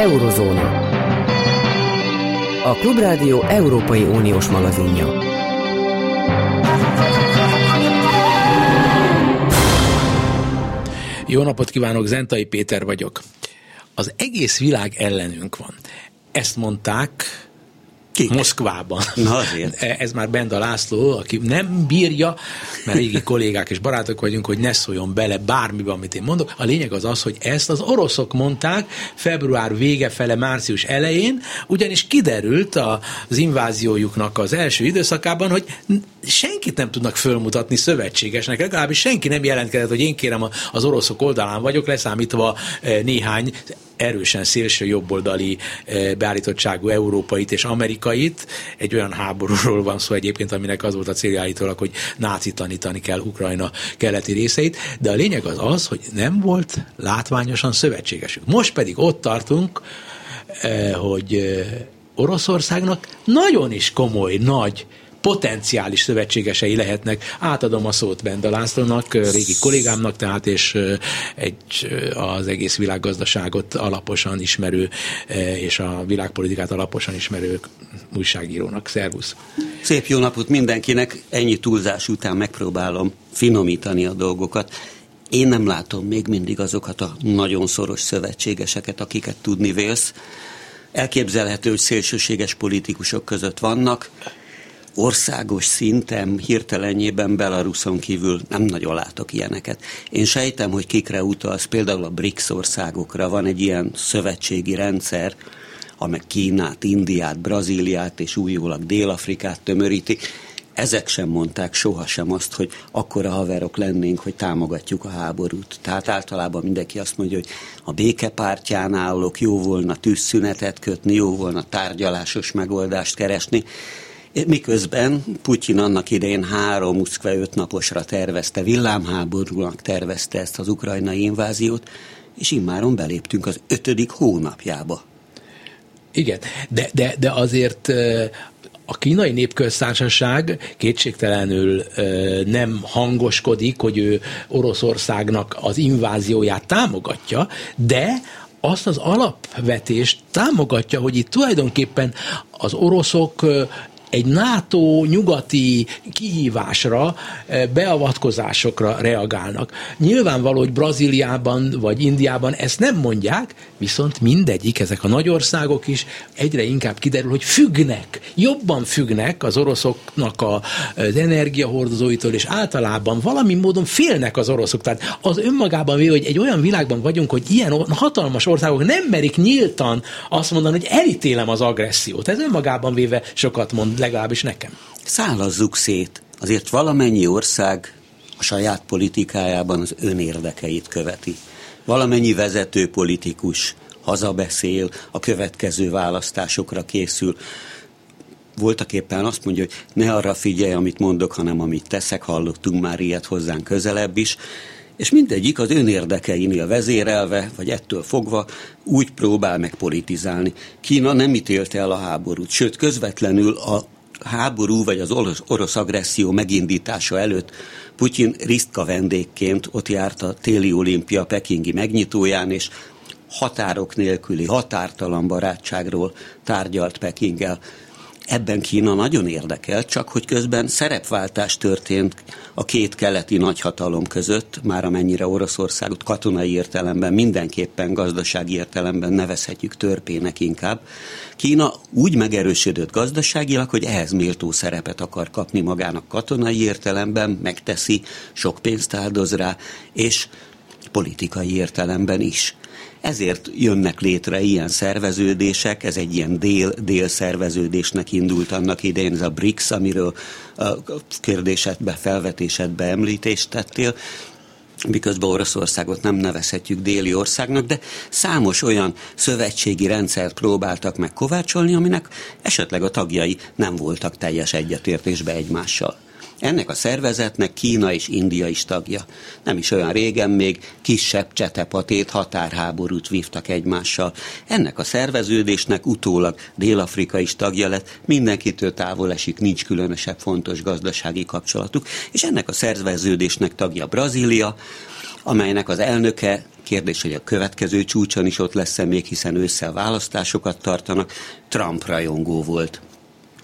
Eurozóna. A Klubrádió Európai Uniós magazinja. Jó napot kívánok, Zentai Péter vagyok. Az egész világ ellenünk van. Ezt mondták Kik? Moszkvában. Na azért. Ez már Benda László, aki nem bírja, mert régi kollégák és barátok vagyunk, hogy ne szóljon bele bármiben, amit én mondok. A lényeg az az, hogy ezt az oroszok mondták február vége fele, március elején, ugyanis kiderült az inváziójuknak az első időszakában, hogy senkit nem tudnak fölmutatni szövetségesnek, legalábbis senki nem jelentkezett, hogy én kérem az oroszok oldalán vagyok, leszámítva eh, néhány erősen szélső jobboldali eh, beállítottságú európait és amerikait. Egy olyan háborúról van szó egyébként, aminek az volt a célja állítólag, hogy nácitanítani kell Ukrajna keleti részeit, de a lényeg az az, hogy nem volt látványosan szövetségesük. Most pedig ott tartunk, eh, hogy Oroszországnak nagyon is komoly, nagy potenciális szövetségesei lehetnek. Átadom a szót Benda Lászlónak, régi kollégámnak, tehát és egy az egész világgazdaságot alaposan ismerő és a világpolitikát alaposan ismerő újságírónak. Szervusz! Szép jó napot mindenkinek! Ennyi túlzás után megpróbálom finomítani a dolgokat. Én nem látom még mindig azokat a nagyon szoros szövetségeseket, akiket tudni vélsz. Elképzelhető, hogy szélsőséges politikusok között vannak, országos szinten hirtelenjében Belaruson kívül nem nagyon látok ilyeneket. Én sejtem, hogy kikre utalsz, például a BRICS országokra van egy ilyen szövetségi rendszer, amely Kínát, Indiát, Brazíliát és újólag Dél-Afrikát tömöríti. Ezek sem mondták sohasem azt, hogy akkora haverok lennénk, hogy támogatjuk a háborút. Tehát általában mindenki azt mondja, hogy a békepártyán állok, jó volna tűzszünetet kötni, jó volna tárgyalásos megoldást keresni. Miközben Putyin annak idején három, muszkve öt naposra tervezte, villámháborúnak tervezte ezt az ukrajnai inváziót, és immáron beléptünk az ötödik hónapjába. Igen, de, de, de azért a kínai népköztársaság kétségtelenül nem hangoskodik, hogy ő Oroszországnak az invázióját támogatja, de azt az alapvetést támogatja, hogy itt tulajdonképpen az oroszok egy NATO nyugati kihívásra, eh, beavatkozásokra reagálnak. Nyilvánvaló, hogy Brazíliában vagy Indiában ezt nem mondják, viszont mindegyik, ezek a nagy országok is egyre inkább kiderül, hogy függnek, jobban függnek az oroszoknak a, az energiahordozóitól, és általában valami módon félnek az oroszok. Tehát az önmagában véve, hogy egy olyan világban vagyunk, hogy ilyen hatalmas országok nem merik nyíltan azt mondani, hogy elítélem az agressziót. Ez önmagában véve sokat mond legalábbis nekem. Szállazzuk szét. Azért valamennyi ország a saját politikájában az önérdekeit követi. Valamennyi vezető politikus hazabeszél, a következő választásokra készül. Voltak éppen azt mondja, hogy ne arra figyelj, amit mondok, hanem amit teszek, hallottunk már ilyet hozzánk közelebb is, és mindegyik az önérdekeinél vezérelve, vagy ettől fogva úgy próbál meg politizálni. Kína nem ítélte el a háborút, sőt közvetlenül a háború vagy az orosz, orosz agresszió megindítása előtt Putyin Risztka vendégként ott járt a téli olimpia pekingi megnyitóján, és határok nélküli, határtalan barátságról tárgyalt Pekinggel. Ebben Kína nagyon érdekel, csak hogy közben szerepváltás történt a két keleti nagyhatalom között, már amennyire Oroszországot katonai értelemben, mindenképpen gazdasági értelemben nevezhetjük törpének inkább. Kína úgy megerősödött gazdaságilag, hogy ehhez méltó szerepet akar kapni magának katonai értelemben, megteszi, sok pénzt áldoz rá, és politikai értelemben is. Ezért jönnek létre ilyen szerveződések, ez egy ilyen dél-dél szerveződésnek indult annak idején, ez a BRICS, amiről a kérdésedbe, felvetésedbe említést tettél, miközben Oroszországot nem nevezhetjük déli országnak, de számos olyan szövetségi rendszert próbáltak meg kovácsolni, aminek esetleg a tagjai nem voltak teljes egyetértésbe egymással. Ennek a szervezetnek Kína és India is tagja. Nem is olyan régen még kisebb csetepatét határháborút vívtak egymással. Ennek a szerveződésnek utólag Dél-Afrika is tagja lett, mindenkitől távol esik, nincs különösebb fontos gazdasági kapcsolatuk, és ennek a szerveződésnek tagja Brazília, amelynek az elnöke, kérdés, hogy a következő csúcson is ott lesz-e még, hiszen ősszel választásokat tartanak, Trump rajongó volt.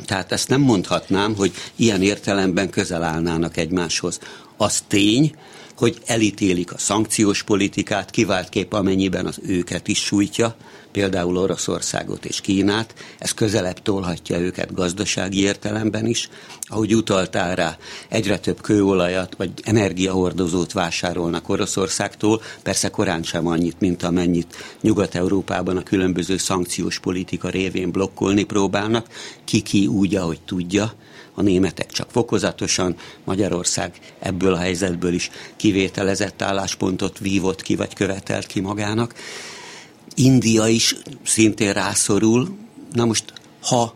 Tehát ezt nem mondhatnám, hogy ilyen értelemben közel állnának egymáshoz. Az tény, hogy elítélik a szankciós politikát, kiváltképp amennyiben az őket is sújtja, például Oroszországot és Kínát, ez közelebb tolhatja őket gazdasági értelemben is. Ahogy utaltál rá, egyre több kőolajat vagy energiahordozót vásárolnak Oroszországtól, persze korán sem annyit, mint amennyit Nyugat-Európában a különböző szankciós politika révén blokkolni próbálnak, ki-ki úgy, ahogy tudja, a németek csak fokozatosan, Magyarország ebből a helyzetből is kivételezett álláspontot vívott ki, vagy követelt ki magának. India is szintén rászorul. Na most, ha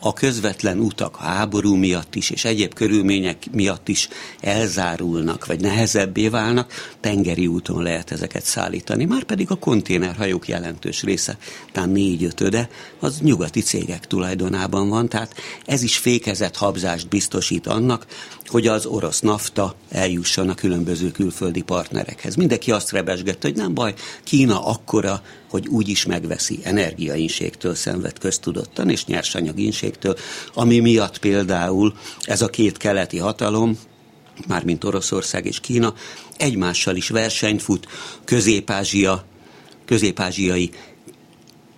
a közvetlen utak a háború miatt is, és egyéb körülmények miatt is elzárulnak, vagy nehezebbé válnak, tengeri úton lehet ezeket szállítani. Már pedig a konténerhajók jelentős része, talán négy-ötöde, az nyugati cégek tulajdonában van, tehát ez is fékezett habzást biztosít annak, hogy az orosz nafta eljusson a különböző külföldi partnerekhez. Mindenki azt rebesgette, hogy nem baj, Kína akkora, hogy úgy is megveszi energiainségtől szenved köztudottan, és nyersanyagínségtől, ami miatt például ez a két keleti hatalom, mármint Oroszország és Kína, egymással is versenyt fut, Közép-Ázsia, közép-ázsiai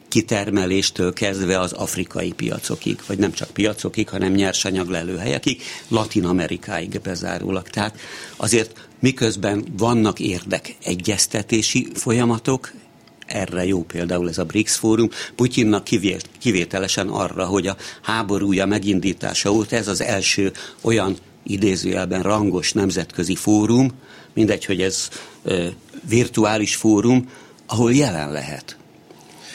kitermeléstől kezdve az afrikai piacokig, vagy nem csak piacokig, hanem nyersanyag lelőhelyekig, Latin Amerikáig bezárólag. Tehát azért miközben vannak érdek egyeztetési folyamatok, erre jó például ez a BRICS fórum, Putyinnak kivételesen arra, hogy a háborúja megindítása óta ez az első olyan idézőjelben rangos nemzetközi fórum, mindegy, hogy ez ö, virtuális fórum, ahol jelen lehet.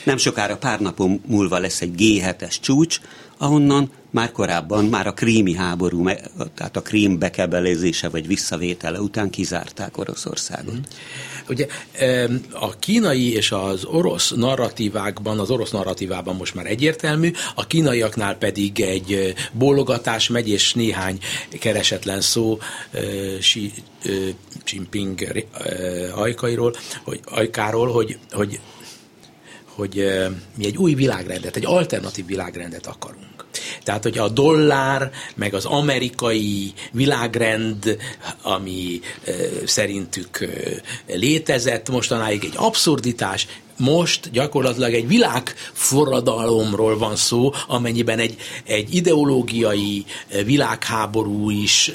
Nem sokára pár napon múlva lesz egy G7-es csúcs, ahonnan már korábban, már a krími háború, tehát a krím bekebelezése vagy visszavétele után kizárták Oroszországot. Mm. Ugye a kínai és az orosz narratívákban, az orosz narratívában most már egyértelmű, a kínaiaknál pedig egy bólogatás megy, és néhány keresetlen szó Xi Jinping ajkairól, hogy, ajkáról, hogy, hogy hogy mi egy új világrendet, egy alternatív világrendet akarunk. Tehát, hogy a dollár, meg az amerikai világrend, ami szerintük létezett mostanáig, egy abszurditás, most gyakorlatilag egy világforradalomról van szó, amennyiben egy, egy ideológiai világháború is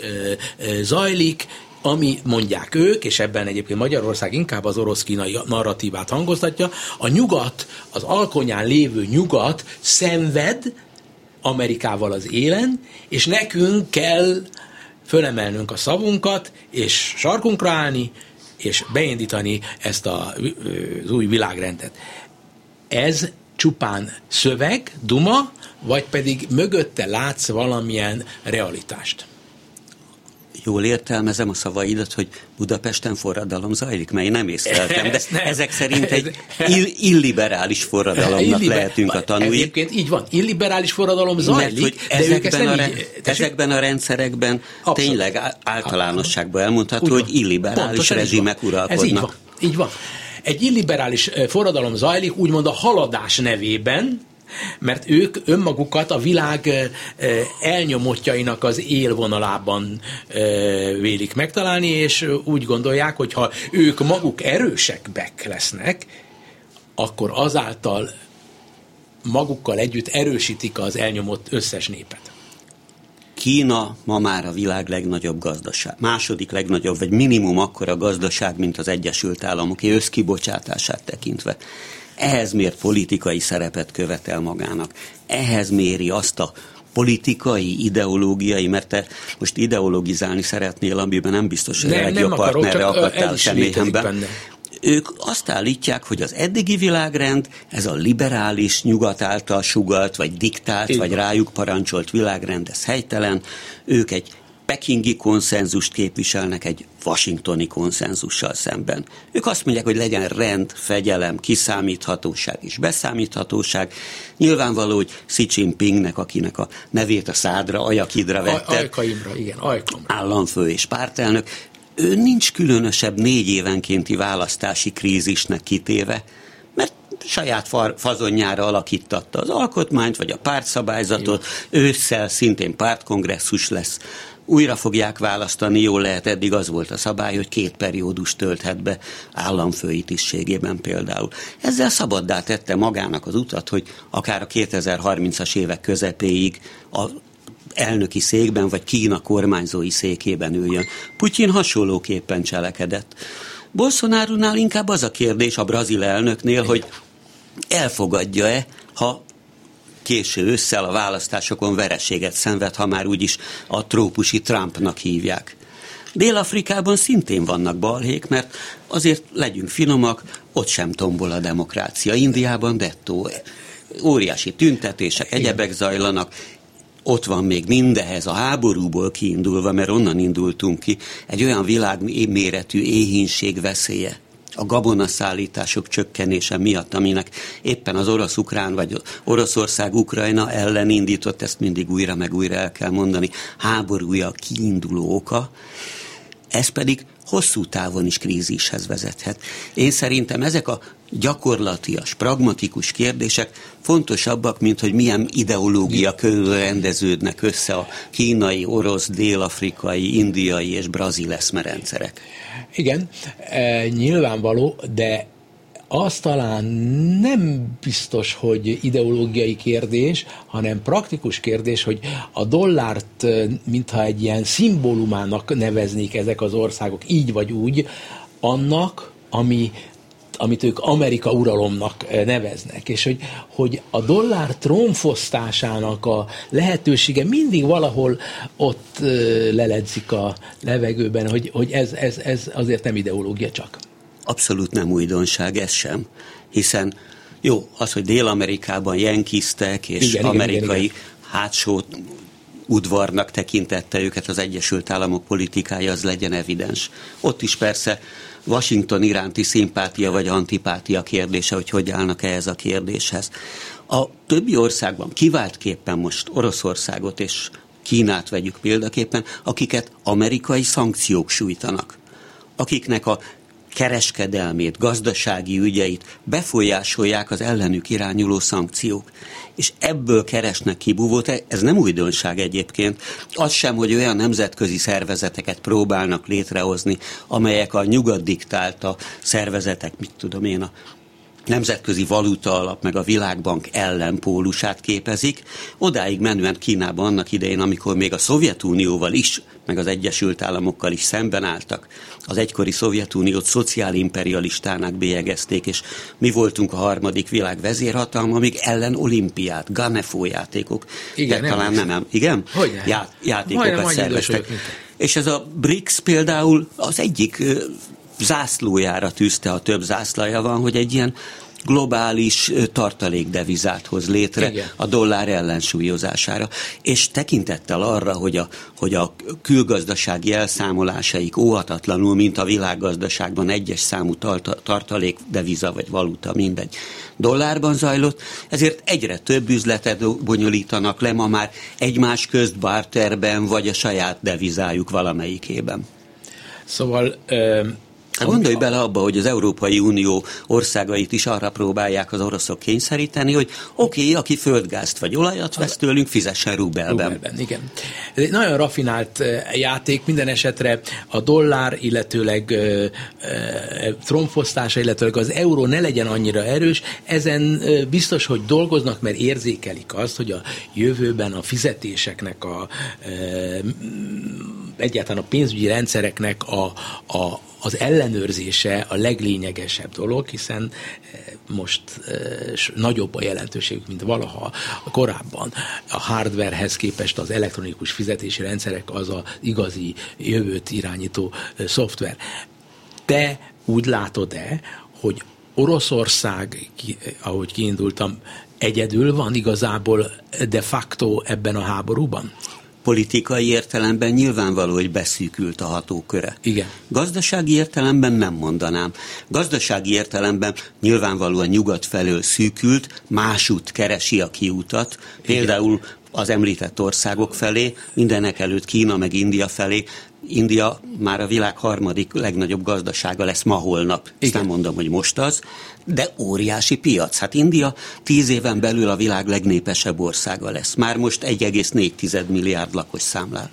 zajlik, ami mondják ők, és ebben egyébként Magyarország inkább az orosz-kínai narratívát hangoztatja, a nyugat, az alkonyán lévő nyugat szenved Amerikával az élen, és nekünk kell fölemelnünk a szavunkat, és sarkunkra állni, és beindítani ezt a, az új világrendet. Ez csupán szöveg, duma, vagy pedig mögötte látsz valamilyen realitást? Jól értelmezem a szavaidat, hogy Budapesten forradalom zajlik, mert én nem észleltem, de nem. ezek szerint egy illiberális forradalomnak Illiber... lehetünk a tanúi. Egyébként így van, illiberális forradalom zajlik, mert, hogy ezekben, a, re... így... ezekben a rendszerekben Abszolút. tényleg általánosságban elmondható, hogy illiberális Pontosan rezsimek uralkodnak. Ez így van. Így van. Egy illiberális forradalom zajlik, úgymond a haladás nevében, mert ők önmagukat a világ elnyomottjainak az élvonalában vélik megtalálni, és úgy gondolják, hogy ha ők maguk erősebbek lesznek, akkor azáltal magukkal együtt erősítik az elnyomott összes népet. Kína ma már a világ legnagyobb gazdaság, második legnagyobb, vagy minimum akkora gazdaság, mint az Egyesült Államok, összkibocsátását tekintve ehhez miért politikai szerepet követel magának, ehhez méri azt a politikai, ideológiai, mert te most ideologizálni szeretnél, amiben nem biztos, hogy nem, a legjobb partnerre akadtál személyemben. Ők azt állítják, hogy az eddigi világrend, ez a liberális, nyugat által sugalt, vagy diktált, Én vagy rájuk parancsolt világrend, ez helytelen. Ők egy pekingi konszenzust képviselnek egy washingtoni konszenzussal szemben. Ők azt mondják, hogy legyen rend, fegyelem, kiszámíthatóság és beszámíthatóság. Nyilvánvaló, hogy Xi Jinpingnek, akinek a nevét a szádra, ajakidra vette. Ajkaimra, igen, ajkamra. Államfő és pártelnök, ő nincs különösebb négy évenkénti választási krízisnek kitéve, mert saját fazonjára alakítatta az alkotmányt, vagy a pártszabályzatot, ősszel szintén pártkongresszus lesz, újra fogják választani, jól lehet, eddig az volt a szabály, hogy két periódus tölthet be államfői tisztségében például. Ezzel szabaddá tette magának az utat, hogy akár a 2030-as évek közepéig a elnöki székben, vagy Kína kormányzói székében üljön. Putyin hasonlóképpen cselekedett. Bolsonaro-nál inkább az a kérdés a brazil elnöknél, hogy elfogadja-e, ha késő ősszel a választásokon vereséget szenved, ha már úgyis a trópusi Trumpnak hívják. Dél-Afrikában szintén vannak balhék, mert azért legyünk finomak, ott sem tombol a demokrácia. Indiában dettó, óriási tüntetések, egyebek zajlanak, ott van még mindehez a háborúból kiindulva, mert onnan indultunk ki, egy olyan világméretű éhínség veszélye a gabonaszállítások csökkenése miatt, aminek éppen az orosz-ukrán vagy Oroszország-Ukrajna ellen indított, ezt mindig újra meg újra el kell mondani, háborúja kiinduló oka, ez pedig hosszú távon is krízishez vezethet. Én szerintem ezek a gyakorlatias, pragmatikus kérdések fontosabbak, mint hogy milyen ideológia körül rendeződnek össze a kínai, orosz, dél-afrikai, indiai és brazil eszmerendszerek. Igen, e, nyilvánvaló, de az talán nem biztos, hogy ideológiai kérdés, hanem praktikus kérdés, hogy a dollárt, e, mintha egy ilyen szimbólumának neveznék ezek az országok, így vagy úgy, annak, ami amit ők Amerika uralomnak eh, neveznek, és hogy, hogy a dollár trónfosztásának a lehetősége mindig valahol ott eh, leledzik a levegőben, hogy, hogy ez, ez, ez azért nem ideológia csak. Abszolút nem újdonság ez sem, hiszen jó, az, hogy Dél-Amerikában jenkiztek, és igen, amerikai igen, igen, igen. hátsó udvarnak tekintette őket az Egyesült Államok politikája, az legyen evidens. Ott is persze Washington iránti szimpátia vagy antipátia kérdése, hogy hogy állnak ehhez a kérdéshez. A többi országban, kiváltképpen most Oroszországot és Kínát vegyük példaképpen, akiket amerikai szankciók sújtanak akiknek a kereskedelmét, gazdasági ügyeit befolyásolják az ellenük irányuló szankciók. És ebből keresnek kibúvót, ez nem újdonság egyébként. Az sem, hogy olyan nemzetközi szervezeteket próbálnak létrehozni, amelyek a nyugat diktálta szervezetek, mit tudom én, a nemzetközi valuta alap meg a világbank ellenpólusát képezik. Odáig menően Kínában annak idején, amikor még a Szovjetunióval is, meg az Egyesült Államokkal is szemben álltak, az egykori Szovjetuniót szociálimperialistának bélyegezték, és mi voltunk a harmadik világ vezérhatalma, még ellen olimpiát, Ganefo játékok. Igen, de nem talán nem, nem. Igen? Hogy Já, játékokat Majdnem szerveztek. És ez a BRICS például az egyik zászlójára tűzte, a több zászlaja van, hogy egy ilyen globális tartalékdevizát hoz létre Igen. a dollár ellensúlyozására. És tekintettel arra, hogy a, hogy a külgazdasági elszámolásaik óhatatlanul, mint a világgazdaságban egyes számú tartalékdeviza vagy valuta, mindegy, dollárban zajlott, ezért egyre több üzletet bonyolítanak le ma már egymás közt barterben, vagy a saját devizájuk valamelyikében. Szóval Hát gondolj bele abba, hogy az Európai Unió országait is arra próbálják az oroszok kényszeríteni, hogy oké, okay, aki földgázt vagy olajat vesz tőlünk, fizessen rubelben. rubelben igen. Ez egy nagyon rafinált játék, minden esetre a dollár, illetőleg ö, ö, tromfosztása, illetőleg az euró ne legyen annyira erős, ezen biztos, hogy dolgoznak, mert érzékelik azt, hogy a jövőben a fizetéseknek a egyáltalán a pénzügyi rendszereknek a, a, az ellenőrzése a leglényegesebb dolog, hiszen eh, most eh, nagyobb a jelentőségük, mint valaha korábban. A hardwarehez képest az elektronikus fizetési rendszerek az a igazi jövőt irányító eh, szoftver. Te úgy látod-e, hogy Oroszország, ahogy kiindultam, egyedül van igazából de facto ebben a háborúban? Politikai értelemben nyilvánvaló, hogy beszűkült a hatóköre. Igen. Gazdasági értelemben nem mondanám. Gazdasági értelemben nyilvánvalóan nyugat felől szűkült, másút keresi a kiutat, például az említett országok felé, mindenek előtt Kína meg India felé, India már a világ harmadik legnagyobb gazdasága lesz ma holnap. Igen. Nem mondom, hogy most az, de óriási piac. Hát India tíz éven belül a világ legnépesebb országa lesz. Már most 1,4 milliárd lakos számlál.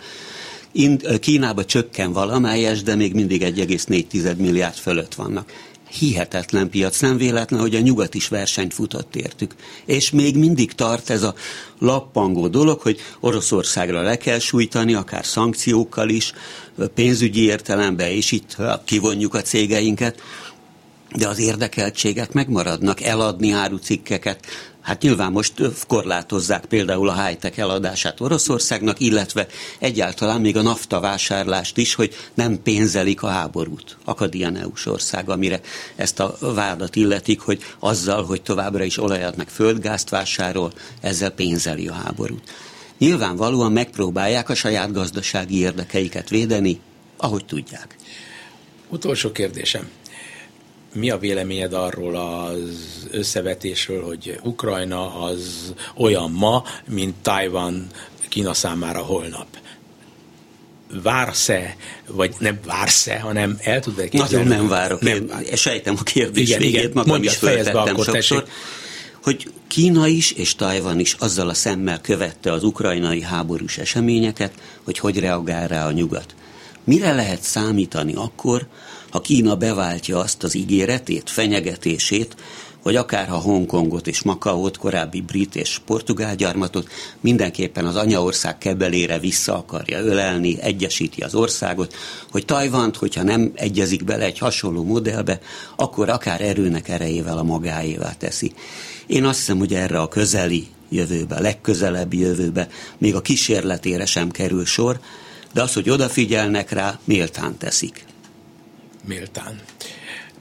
Kínába csökken valamelyes, de még mindig 1,4 milliárd fölött vannak hihetetlen piac. Nem véletlen, hogy a nyugat is versenyt futott értük. És még mindig tart ez a lappangó dolog, hogy Oroszországra le kell sújtani, akár szankciókkal is, pénzügyi értelemben, és itt kivonjuk a cégeinket de az érdekeltségek megmaradnak, eladni árucikkeket. Hát nyilván most korlátozzák például a high-tech eladását Oroszországnak, illetve egyáltalán még a nafta vásárlást is, hogy nem pénzelik a háborút. Akad ilyen EU-s ország, amire ezt a vádat illetik, hogy azzal, hogy továbbra is olajat meg földgázt vásárol, ezzel pénzeli a háborút. Nyilvánvalóan megpróbálják a saját gazdasági érdekeiket védeni, ahogy tudják. Utolsó kérdésem mi a véleményed arról az összevetésről, hogy Ukrajna az olyan ma, mint Tajvan Kína számára holnap? vársz-e, vagy nem vársz-e, hanem el tudod képzelni? Nagyon nem várok. Nem, én sejtem a kérdés igen, végét, igen, magam is föltettem sokszor, tessék. hogy Kína is és Tajvan is azzal a szemmel követte az ukrajnai háborús eseményeket, hogy hogy reagál rá a nyugat. Mire lehet számítani akkor, ha Kína beváltja azt az ígéretét, fenyegetését, hogy akárha Hongkongot és Makaót, korábbi brit és portugál gyarmatot mindenképpen az anyaország kebelére vissza akarja ölelni, egyesíti az országot, hogy Tajvant, hogyha nem egyezik bele egy hasonló modellbe, akkor akár erőnek erejével a magáévá teszi. Én azt hiszem, hogy erre a közeli jövőbe, legközelebbi jövőbe még a kísérletére sem kerül sor, de az, hogy odafigyelnek rá, méltán teszik méltán.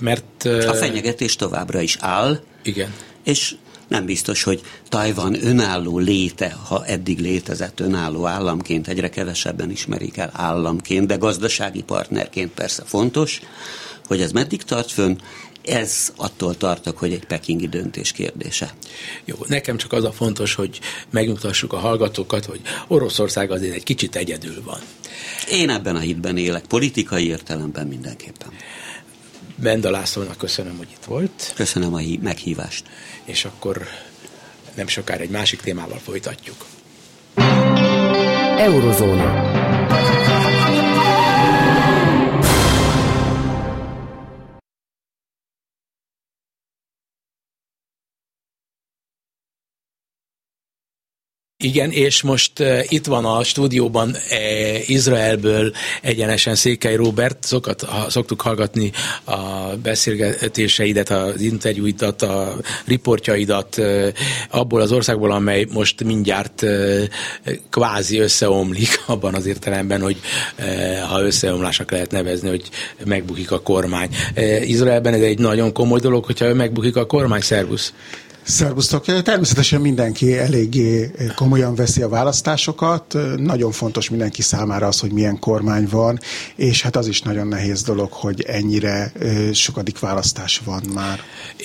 Mert, a fenyegetés továbbra is áll. Igen. És nem biztos, hogy Tajvan önálló léte, ha eddig létezett önálló államként, egyre kevesebben ismerik el államként, de gazdasági partnerként persze fontos, hogy ez meddig tart fönn, ez attól tartok, hogy egy pekingi döntés kérdése. Jó, nekem csak az a fontos, hogy megnyugtassuk a hallgatókat, hogy Oroszország azért egy kicsit egyedül van. Én ebben a hitben élek, politikai értelemben mindenképpen. Benda Lászlónak köszönöm, hogy itt volt. Köszönöm a meghívást. És akkor nem sokára egy másik témával folytatjuk. Eurozóna. Igen, és most uh, itt van a stúdióban uh, Izraelből egyenesen Székely Robert, szokat, ha, szoktuk hallgatni a beszélgetéseidet, az interjúidat, a riportjaidat uh, abból az országból, amely most mindjárt uh, kvázi összeomlik, abban az értelemben, hogy uh, ha összeomlásnak lehet nevezni, hogy megbukik a kormány. Uh, Izraelben ez egy nagyon komoly dolog, hogyha megbukik a kormány, szervusz! Szervusztok! Természetesen mindenki eléggé komolyan veszi a választásokat. Nagyon fontos mindenki számára az, hogy milyen kormány van, és hát az is nagyon nehéz dolog, hogy ennyire sokadik választás van már.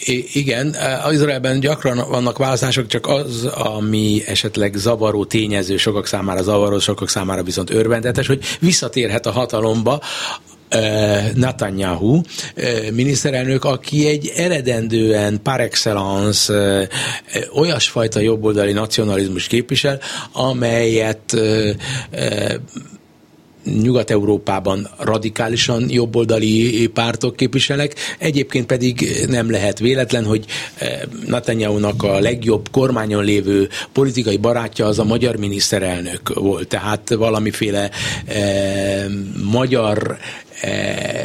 I- igen, az Izraelben gyakran vannak választások, csak az, ami esetleg zavaró tényező, sokak számára zavaró, sokak számára viszont örvendetes, hogy visszatérhet a hatalomba, Netanyahu miniszterelnök, aki egy eredendően par excellence olyasfajta jobboldali nacionalizmus képvisel, amelyet Nyugat-Európában radikálisan jobboldali pártok képviselnek, egyébként pedig nem lehet véletlen, hogy Netanyahu-nak a legjobb kormányon lévő politikai barátja az a magyar miniszterelnök volt, tehát valamiféle eh, magyar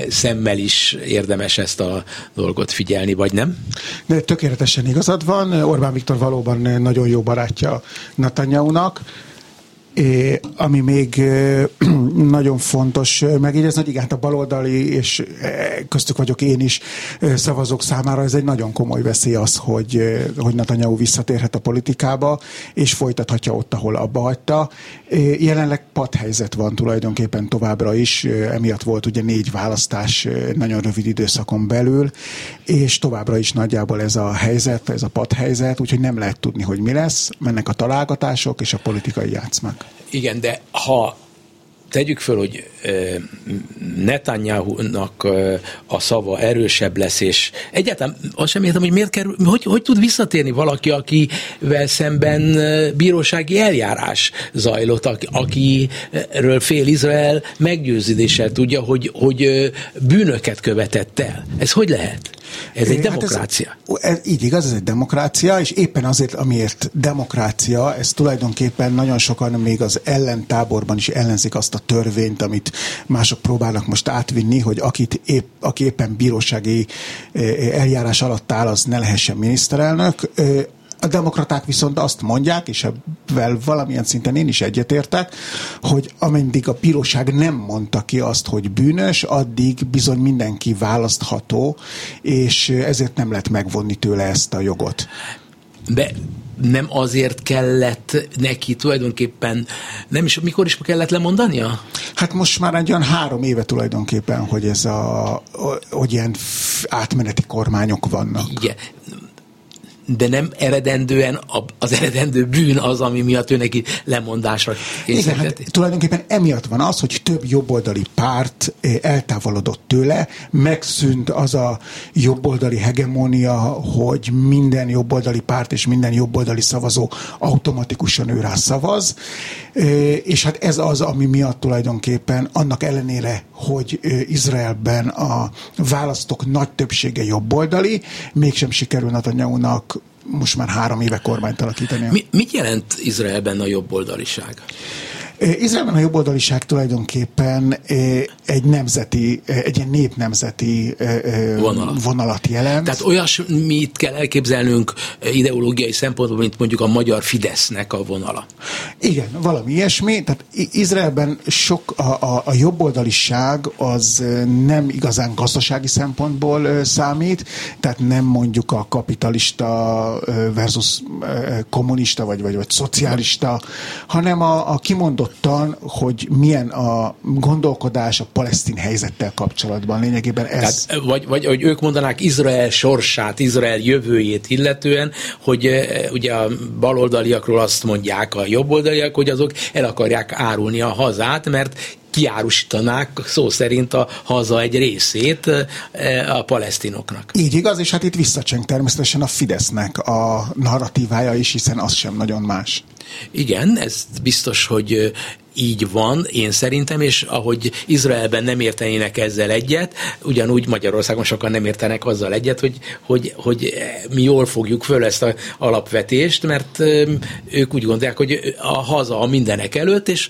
szemmel is érdemes ezt a dolgot figyelni, vagy nem? De tökéletesen igazad van. Orbán Viktor valóban nagyon jó barátja Netanyahu-nak. É, ami még nagyon fontos megjegyezni, hogy igen, hát a baloldali, és köztük vagyok én is szavazók számára, ez egy nagyon komoly veszély az, hogy, hogy Netanyahu visszatérhet a politikába, és folytathatja ott, ahol abba hagyta. Jelenleg padhelyzet van tulajdonképpen továbbra is, emiatt volt ugye négy választás nagyon rövid időszakon belül, és továbbra is nagyjából ez a helyzet, ez a padhelyzet, úgyhogy nem lehet tudni, hogy mi lesz, mennek a találgatások és a politikai játszmák. Igen, de ha tegyük föl, hogy Netanyahu-nak a szava erősebb lesz, és egyáltalán azt sem értem, hogy miért kerül, hogy, hogy tud visszatérni valaki, akivel szemben bírósági eljárás zajlott, akiről fél Izrael meggyőződéssel tudja, hogy, hogy bűnöket követett el. Ez hogy lehet? Ez egy demokrácia. Hát ez, ez, így igaz, ez egy demokrácia, és éppen azért, amiért demokrácia, ez tulajdonképpen nagyon sokan még az ellentáborban is ellenzik azt a törvényt, amit mások próbálnak most átvinni, hogy akit épp, aki éppen bírósági eljárás alatt áll, az ne lehessen miniszterelnök. A demokraták viszont azt mondják, és ebben valamilyen szinten én is egyetértek, hogy ameddig a bíróság nem mondta ki azt, hogy bűnös, addig bizony mindenki választható, és ezért nem lehet megvonni tőle ezt a jogot. De nem azért kellett neki tulajdonképpen, nem is, mikor is kellett lemondania? Hát most már egy olyan három éve tulajdonképpen, hogy ez a, hogy ilyen átmeneti kormányok vannak. Igen de nem eredendően az eredendő bűn az, ami miatt ő neki lemondásra Igen, hát tulajdonképpen emiatt van az, hogy több jobboldali párt eh, eltávolodott tőle, megszűnt az a jobboldali hegemónia, hogy minden jobboldali párt és minden jobboldali szavazó automatikusan őrá szavaz, eh, és hát ez az, ami miatt tulajdonképpen annak ellenére, hogy eh, Izraelben a választók nagy többsége jobboldali, mégsem sikerül Netanyahu-nak most már három éve kormányt alakítani. Mi, mit jelent Izraelben a jobboldaliság? Izraelben a jobboldaliság tulajdonképpen egy nemzeti, egy ilyen népnemzeti vonalat, vonalat jelent. Tehát olyasmit kell elképzelnünk ideológiai szempontból, mint mondjuk a magyar Fidesznek a vonala. Igen, valami ilyesmi. Tehát Izraelben sok a, a, a jobboldaliság az nem igazán gazdasági szempontból számít, tehát nem mondjuk a kapitalista versus kommunista vagy, vagy, vagy szocialista, hanem a, a kimondott kimondottan, hogy milyen a gondolkodás a palesztin helyzettel kapcsolatban. Lényegében ez... Tehát, vagy, vagy hogy ők mondanák Izrael sorsát, Izrael jövőjét illetően, hogy eh, ugye a baloldaliakról azt mondják a jobboldaliak, hogy azok el akarják árulni a hazát, mert kiárusítanák szó szerint a haza egy részét eh, a palesztinoknak. Így igaz, és hát itt visszacseng természetesen a Fidesznek a narratívája is, hiszen az sem nagyon más. Igen, ez biztos, hogy így van, én szerintem, és ahogy Izraelben nem értenének ezzel egyet, ugyanúgy Magyarországon sokan nem értenek azzal egyet, hogy, hogy, hogy mi jól fogjuk föl ezt a alapvetést, mert ők úgy gondolják, hogy a haza a mindenek előtt, és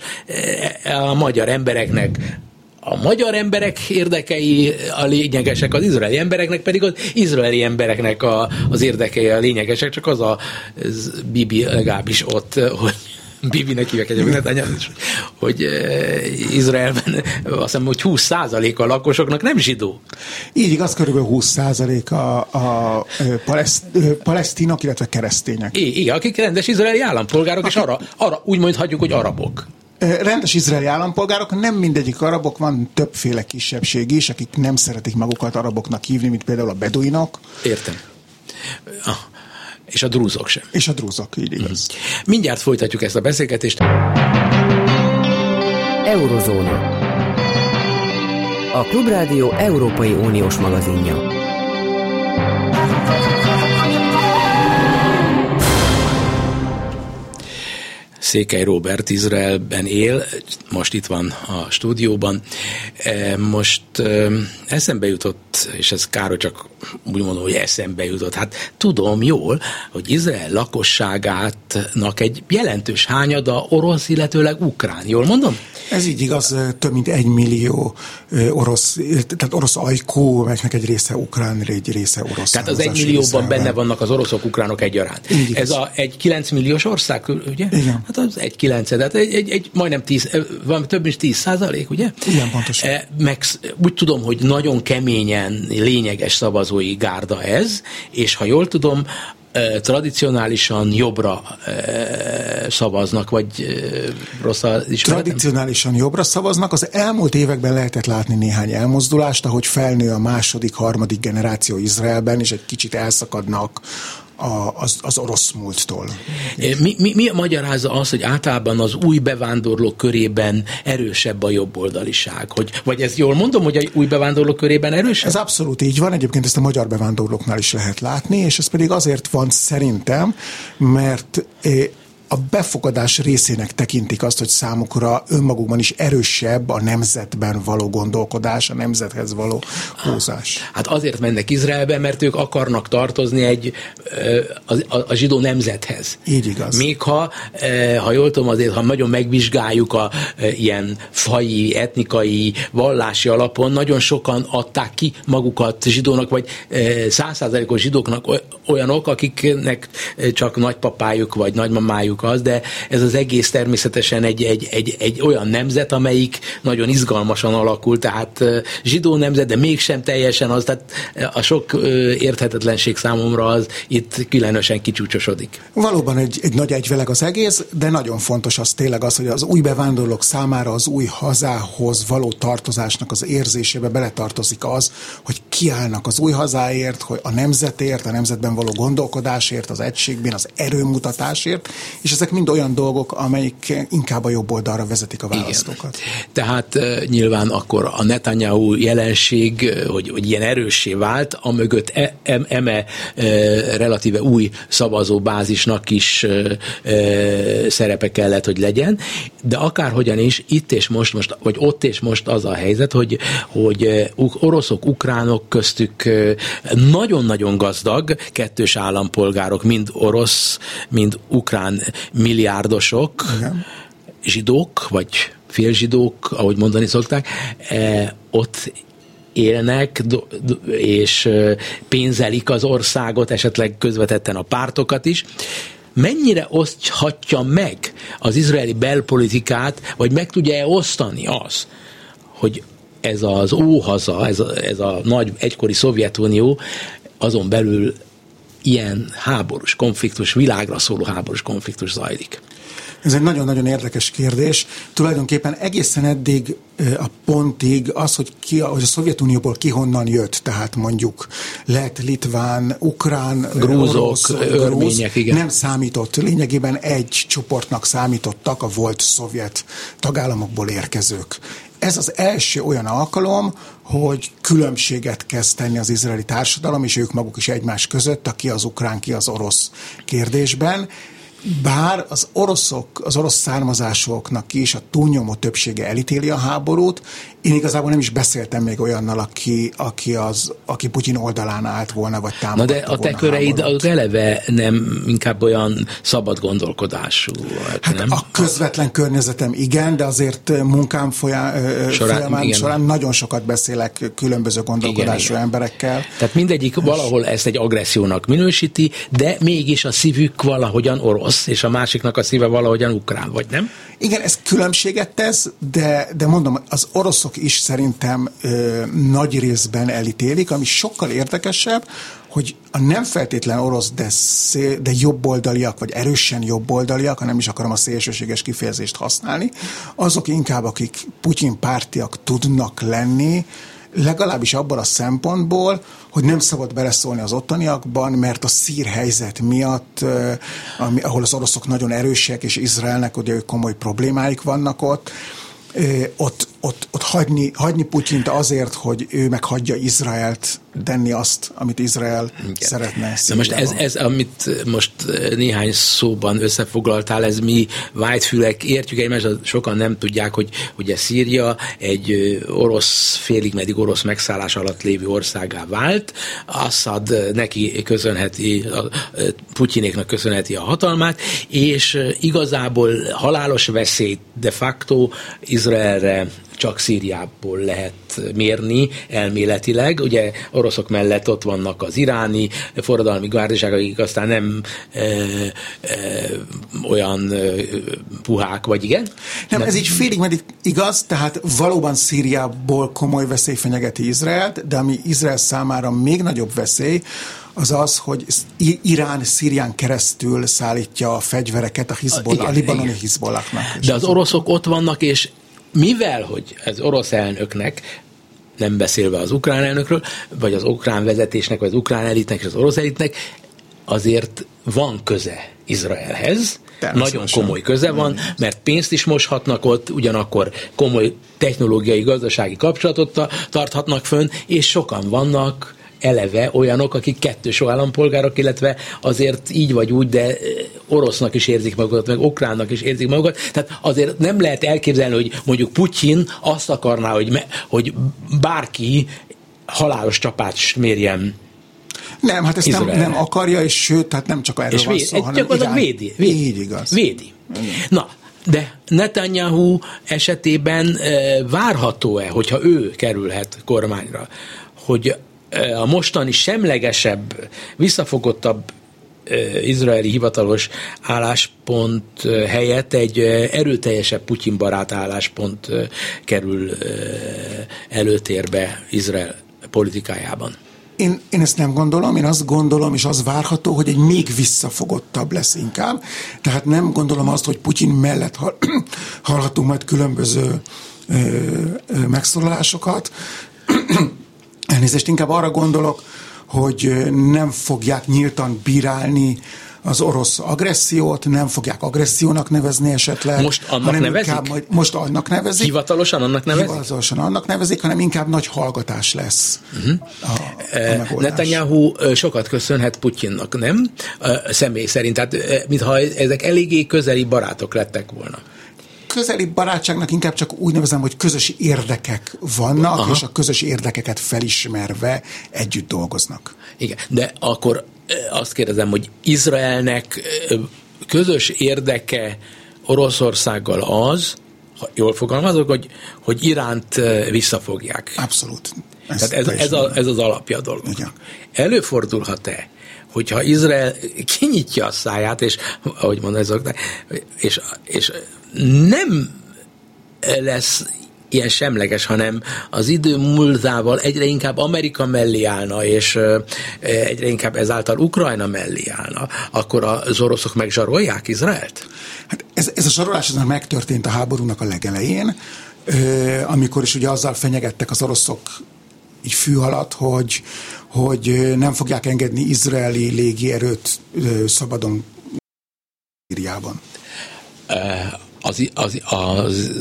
a magyar embereknek a magyar emberek érdekei a lényegesek, az izraeli embereknek pedig az izraeli embereknek a, az érdekei a lényegesek, csak az a az Bibi legalábbis ott, hogy Bibinek hívják egyébként, hogy Izraelben azt hiszem, hogy 20 a lakosoknak nem zsidó. Így igaz, körülbelül 20 a, a paleszt, palesztinok, illetve keresztények. Igen, akik rendes izraeli állampolgárok, akik... és arra, arra úgy mondhatjuk, hogy arabok rendes izraeli állampolgárok, nem mindegyik arabok, van többféle kisebbség is, akik nem szeretik magukat araboknak hívni, mint például a beduinok. Értem. Ah. És a drúzok sem. És a drúzok, így igaz. Mm. Mindjárt folytatjuk ezt a beszélgetést. Eurozóna. A Klubrádió Európai Uniós magazinja. Székely Robert Izraelben él, most itt van a stúdióban. E, most e, eszembe jutott, és ez kár, csak úgy mondom, hogy eszembe jutott. Hát tudom jól, hogy Izrael lakosságátnak egy jelentős hányada orosz, illetőleg ukrán. Jól mondom? Ez így igaz, több mint egy millió orosz, tehát orosz ajkú, melynek egy része ukrán, egy része orosz. Tehát az egy millióban benne vannak az oroszok, ukránok egyaránt. Ez a, egy 9 milliós ország, ugye? Igen. Hát az egy 9, tehát egy, egy, egy majdnem 10, van több mint 10 százalék, ugye? Igen, pontosan. Meg úgy tudom, hogy nagyon keményen lényeges szavazói gárda ez, és ha jól tudom, tradicionálisan jobbra szavaznak, vagy rossz ismeretem? Tradicionálisan jobbra szavaznak. Az elmúlt években lehetett látni néhány elmozdulást, ahogy felnő a második, harmadik generáció Izraelben, és egy kicsit elszakadnak a, az, az orosz múlttól. Mi, mi, mi magyarázza az, hogy általában az új bevándorlók körében erősebb a jobboldaliság? Hogy, vagy ez jól mondom, hogy a új bevándorlók körében erősebb? Ez abszolút így van, egyébként ezt a magyar bevándorlóknál is lehet látni, és ez pedig azért van szerintem, mert a befogadás részének tekintik azt, hogy számukra önmagukban is erősebb a nemzetben való gondolkodás, a nemzethez való húzás. Hát azért mennek Izraelbe, mert ők akarnak tartozni egy a, a, a zsidó nemzethez. Így igaz. Még ha, ha jól tudom, azért, ha nagyon megvizsgáljuk a ilyen faji, etnikai, vallási alapon, nagyon sokan adták ki magukat zsidónak, vagy százszázalékos zsidóknak olyanok, akiknek csak nagypapájuk vagy nagymamájuk mondjuk az, de ez az egész természetesen egy, egy, egy, egy olyan nemzet, amelyik nagyon izgalmasan alakul, tehát zsidó nemzet, de mégsem teljesen az, tehát a sok érthetetlenség számomra az itt különösen kicsúcsosodik. Valóban egy, egy nagy egyveleg az egész, de nagyon fontos az tényleg az, hogy az új bevándorlók számára az új hazához való tartozásnak az érzésébe beletartozik az, hogy kiállnak az új hazáért, hogy a nemzetért, a nemzetben való gondolkodásért, az egységben, az erőmutatásért, és ezek mind olyan dolgok, amelyik inkább a jobb oldalra vezetik a választókat. Igen. Tehát uh, nyilván akkor a Netanyahu jelenség, hogy, hogy ilyen erőssé vált, a mögött e, e, eme uh, relatíve új szavazóbázisnak is szerepe kellett, hogy legyen, de akárhogyan is, itt és most, most vagy ott és most az a helyzet, hogy, hogy oroszok, ukránok köztük nagyon-nagyon gazdag kettős állampolgárok, mind orosz, mind ukrán milliárdosok, Igen. zsidók, vagy félzsidók, ahogy mondani szokták, e, ott élnek, és e, pénzelik az országot, esetleg közvetetten a pártokat is. Mennyire oszthatja meg az izraeli belpolitikát, vagy meg tudja-e osztani az, hogy ez az óhaza, ez a, ez a nagy egykori Szovjetunió azon belül ilyen háborús konfliktus, világra szóló háborús konfliktus zajlik? Ez egy nagyon-nagyon érdekes kérdés. Tulajdonképpen egészen eddig a pontig az, hogy, ki, hogy a Szovjetunióból ki honnan jött, tehát mondjuk lett, litván, ukrán, grúzok, orosz, örmények, igen. nem számított. Lényegében egy csoportnak számítottak a volt szovjet tagállamokból érkezők. Ez az első olyan alkalom, hogy különbséget kezd tenni az izraeli társadalom, és ők maguk is egymás között, aki az ukrán, ki az orosz kérdésben, bár az oroszok, az orosz származásoknak is a túlnyomó többsége elítéli a háborút, én igazából nem is beszéltem még olyannal, aki, aki, az, aki Putyin oldalán állt volna, vagy támogatta Na de a te köreid az eleve nem inkább olyan szabad gondolkodású. Hát nem? A közvetlen környezetem igen, de azért munkám folyá, során, folyamán során nagyon sokat beszélek különböző gondolkodású igen, igen. emberekkel. Tehát mindegyik valahol ezt egy agressziónak minősíti, de mégis a szívük valahogyan orosz, és a másiknak a szíve valahogyan ukrán, vagy nem? Igen, ez különbséget tesz, de, de mondom, az oroszok is szerintem ö, nagy részben elítélik, ami sokkal érdekesebb, hogy a nem feltétlen orosz, de, szé, de jobboldaliak, vagy erősen jobboldaliak, ha nem is akarom a szélsőséges kifejezést használni, azok inkább, akik Putyin pártiak tudnak lenni, legalábbis abban a szempontból, hogy nem szabad beleszólni az ottaniakban, mert a szír helyzet miatt, ami, ahol az oroszok nagyon erősek, és Izraelnek ugye komoly problémáik vannak ott, ott, ott, ott hagyni, hagyni Putyint azért, hogy ő meghagyja Izraelt tenni azt, amit Izrael Igen. szeretne. Na most ez, ez, amit most néhány szóban összefoglaltál, ez mi vájtfülek értjük egymást, sokan nem tudják, hogy ugye Szíria egy orosz, félig meddig orosz megszállás alatt lévő országá vált, Assad neki köszönheti, Putyinéknak köszönheti a hatalmát, és igazából halálos veszély de facto Izraelre csak Szíriából lehet mérni elméletileg. Ugye oroszok mellett ott vannak az iráni forradalmi gárdiság, akik aztán nem e, e, olyan e, puhák, vagy igen? Nem, nem, ez így félig meddig igaz, tehát valóban Szíriából komoly veszély fenyegeti Izraelt, de ami Izrael számára még nagyobb veszély, az az, hogy Irán Szírián keresztül szállítja a fegyvereket a, Hizbollah, a libanoni Hizbollahnak. De az oroszok ott vannak, és mivel, hogy ez orosz elnöknek, nem beszélve az ukrán elnökről, vagy az ukrán vezetésnek, vagy az ukrán elitnek, és az orosz elitnek, azért van köze Izraelhez, nagyon komoly köze van, mert pénzt is moshatnak ott, ugyanakkor komoly technológiai, gazdasági kapcsolatot tarthatnak fönn, és sokan vannak eleve olyanok, akik kettős állampolgárok, illetve azért így vagy úgy, de orosznak is érzik magukat, meg ukránnak is érzik magukat. Tehát azért nem lehet elképzelni, hogy mondjuk Putyin azt akarná, hogy, me, hogy bárki halálos csapást mérjen nem, hát ezt nem, nem akarja, és sőt, tehát nem csak erről és van szó, hanem irány, védi, védi. Így igaz. Védi. Na, de Netanyahu esetében e, várható-e, hogyha ő kerülhet kormányra, hogy a mostani semlegesebb, visszafogottabb izraeli hivatalos álláspont helyett egy erőteljesebb Putyin barát álláspont kerül előtérbe Izrael politikájában. Én, én ezt nem gondolom, én azt gondolom, és az várható, hogy egy még visszafogottabb lesz inkább. Tehát nem gondolom azt, hogy Putyin mellett hall, hallhatunk majd különböző ö, ö, megszólalásokat. Elnézést, inkább arra gondolok, hogy nem fogják nyíltan bírálni az orosz agressziót, nem fogják agressziónak nevezni esetleg. Most annak hanem nevezik? Majd, most annak nevezik. Hivatalosan annak nevezik? Hivatalosan annak nevezik, hanem inkább nagy hallgatás lesz uh-huh. a, a Netanyahu sokat köszönhet Putyinnak, nem? Személy szerint, tehát mintha ezek eléggé közeli barátok lettek volna közeli barátságnak inkább csak úgy nevezem, hogy közös érdekek vannak, Aha. és a közös érdekeket felismerve együtt dolgoznak. Igen, de akkor azt kérdezem, hogy Izraelnek közös érdeke Oroszországgal az, ha jól fogalmazok, hogy, hogy Iránt visszafogják. Abszolút. Ez, Tehát ez, ez, a, ez az alapja a dolgoknak. Előfordulhat-e, hogyha Izrael kinyitja a száját, és ahogy mondom, és, és nem lesz ilyen semleges, hanem az idő múltával egyre inkább Amerika mellé állna, és egyre inkább ezáltal Ukrajna mellé állna, akkor az oroszok megzsarolják Izraelt? Hát ez, ez a zsarolás ez megtörtént a háborúnak a legelején, amikor is ugye azzal fenyegettek az oroszok így fű alatt, hogy, hogy nem fogják engedni izraeli légierőt szabadon Szíriában az, az, az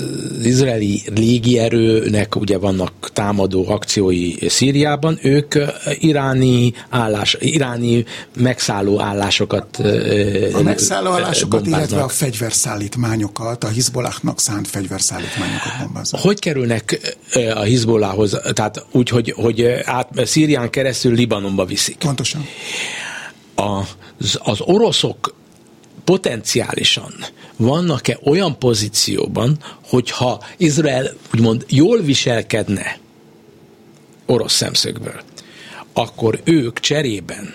izraeli légierőnek ugye vannak támadó akciói Szíriában, ők iráni állás, iráni megszálló állásokat A megszálló állásokat, bombáznak. illetve a fegyverszállítmányokat, a Hizbollahnak szánt fegyverszállítmányokat bombáznak. Hogy kerülnek a Hizbollahhoz, tehát úgy, hogy, hogy át, Szírián keresztül Libanonba viszik? Pontosan. Az, az oroszok potenciálisan vannak-e olyan pozícióban, hogyha Izrael úgymond jól viselkedne orosz szemszögből, akkor ők cserében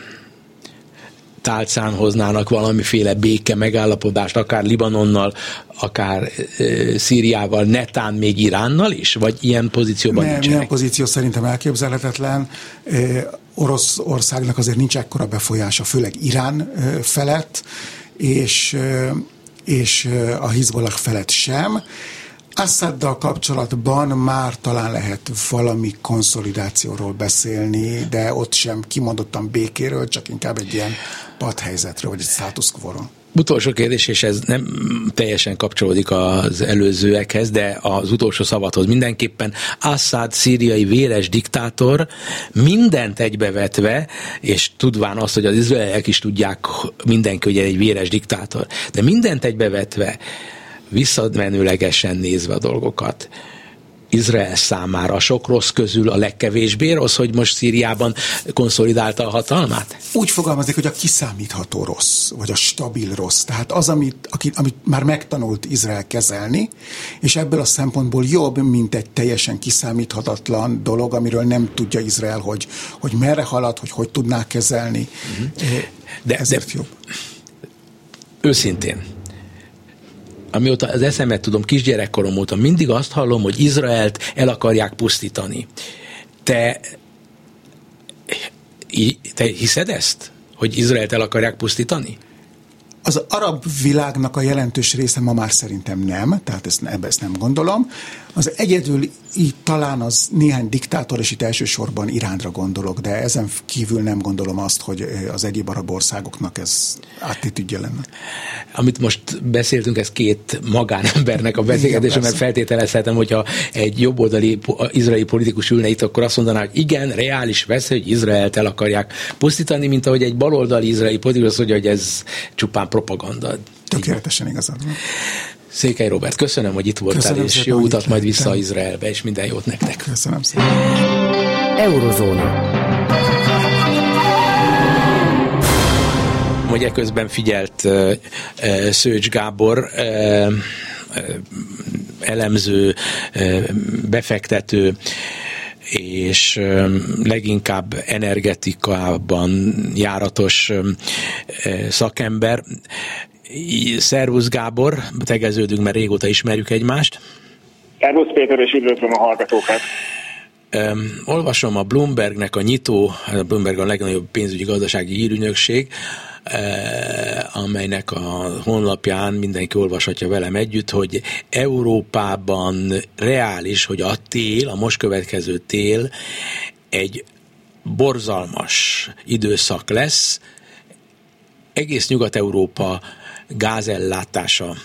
tálcán hoznának valamiféle béke megállapodást, akár Libanonnal, akár e, Szíriával, netán még Iránnal is? Vagy ilyen pozícióban Nem, nincsenek? ilyen pozíció szerintem elképzelhetetlen. E, Oroszországnak azért nincs ekkora befolyása, főleg Irán e, felett és, és a Hizbollah felett sem. Assaddal kapcsolatban már talán lehet valami konszolidációról beszélni, de ott sem kimondottan békéről, csak inkább egy ilyen padhelyzetről, vagy egy status quo-ról. Utolsó kérdés, és ez nem teljesen kapcsolódik az előzőekhez, de az utolsó szavathoz mindenképpen. Assad szíriai véres diktátor mindent egybevetve, és tudván azt, hogy az izraeliek is tudják mindenki, hogy egy véres diktátor, de mindent egybevetve, visszamenőlegesen nézve a dolgokat, Izrael számára sok rossz közül a legkevésbé rossz, hogy most Szíriában konszolidálta a hatalmát? Úgy fogalmazik, hogy a kiszámítható rossz, vagy a stabil rossz. Tehát az, amit, akit, amit már megtanult Izrael kezelni, és ebből a szempontból jobb, mint egy teljesen kiszámíthatatlan dolog, amiről nem tudja Izrael, hogy, hogy merre halad, hogy hogy tudná kezelni. Uh-huh. De, Ezért de, jobb. Őszintén, amióta az eszemet tudom, kisgyerekkorom óta mindig azt hallom, hogy Izraelt el akarják pusztítani. Te, te hiszed ezt? Hogy Izraelt el akarják pusztítani? Az arab világnak a jelentős része ma már szerintem nem, tehát ezt, ebbe ezt nem gondolom. Az egyedül így talán az néhány diktátor, és itt elsősorban Iránra gondolok, de ezen kívül nem gondolom azt, hogy az egyéb arab országoknak ez attitűdje lenne. Amit most beszéltünk, ez két magánembernek a beszélgetése, mert feltételezhetem, hogyha egy jobboldali izraeli politikus ülne itt, akkor azt mondaná, hogy igen, reális veszély, hogy Izraelt el akarják pusztítani, mint ahogy egy baloldali izraeli politikus azt mondja, hogy ez csupán propaganda. Tökéletesen igazad van. Székely Robert, köszönöm, hogy itt voltál, köszönöm és jó utat majd vissza te. Izraelbe, és minden jót nektek. Köszönöm szépen. Eurozóna. Hogy közben figyelt uh, uh, Szőcs Gábor, uh, elemző, befektető, és leginkább energetikában járatos szakember. Szervusz Gábor, tegeződünk, mert régóta ismerjük egymást. Szervusz Péter, és üdvözlöm a hallgatókat. Um, olvasom a Bloombergnek a nyitó, a Bloomberg a legnagyobb pénzügyi gazdasági hírügynökség, uh, amelynek a honlapján mindenki olvashatja velem együtt, hogy Európában reális, hogy a tél, a most következő tél egy borzalmas időszak lesz, egész Nyugat-Európa gázellátása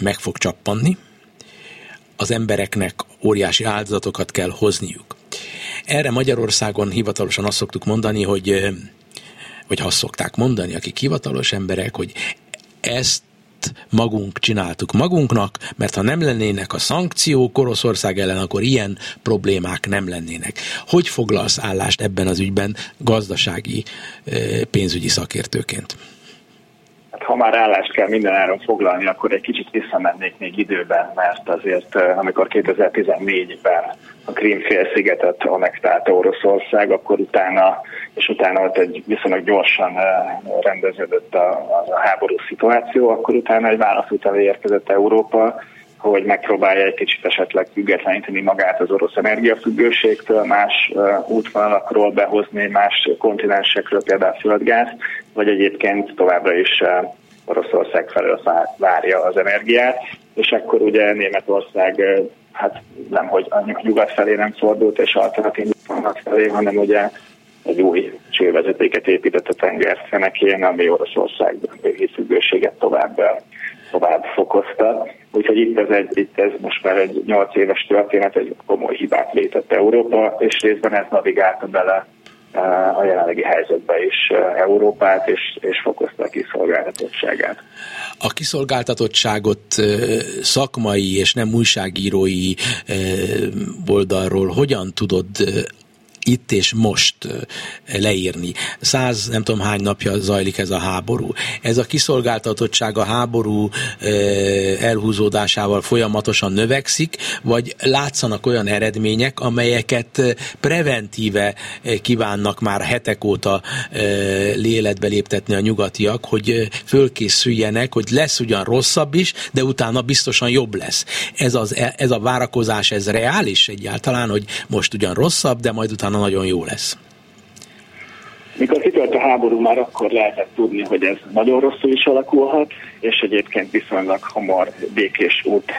meg fog csappanni, az embereknek óriási áldozatokat kell hozniuk. Erre Magyarországon hivatalosan azt szoktuk mondani, hogy, vagy azt szokták mondani, akik hivatalos emberek, hogy ezt magunk csináltuk magunknak, mert ha nem lennének a szankciók Oroszország ellen, akkor ilyen problémák nem lennének. Hogy foglalsz állást ebben az ügyben gazdasági, pénzügyi szakértőként? Ha már állást kell minden áron foglalni, akkor egy kicsit visszamennék még időben, mert azért amikor 2014-ben a Krímfélszigetet anektálta Oroszország, akkor utána, és utána ott egy viszonylag gyorsan rendeződött a, a háború szituáció, akkor utána egy válasz után érkezett Európa, hogy megpróbálja egy kicsit esetleg függetleníteni magát az orosz energiafüggőségtől, más útvonalakról behozni, más kontinensekről, például földgáz, vagy egyébként továbbra is Oroszország felől várja az energiát, és akkor ugye Németország hát nem, hogy nyugat felé nem fordult, és alternatív felé, hanem ugye egy új csővezetéket épített a tenger fenekén, ami Oroszország függőséget tovább itt ez, egy, itt ez most már egy 8 éves történet, egy komoly hibát létett Európa, és részben ez navigálta bele eh, a jelenlegi helyzetbe is eh, Európát, és, és fokozta a kiszolgáltatottságát. A kiszolgáltatottságot eh, szakmai és nem újságírói oldalról hogyan tudod itt és most leírni. Száz nem tudom hány napja zajlik ez a háború. Ez a kiszolgáltatottság a háború elhúzódásával folyamatosan növekszik, vagy látszanak olyan eredmények, amelyeket preventíve kívánnak már hetek óta léletbe léptetni a nyugatiak, hogy fölkészüljenek, hogy lesz ugyan rosszabb is, de utána biztosan jobb lesz. Ez, az, ez a várakozás, ez reális egyáltalán, hogy most ugyan rosszabb, de majd utána nagyon jó lesz. Mikor kitört a háború, már akkor lehetett tudni, hogy ez nagyon rosszul is alakulhat, és egyébként viszonylag hamar békés út,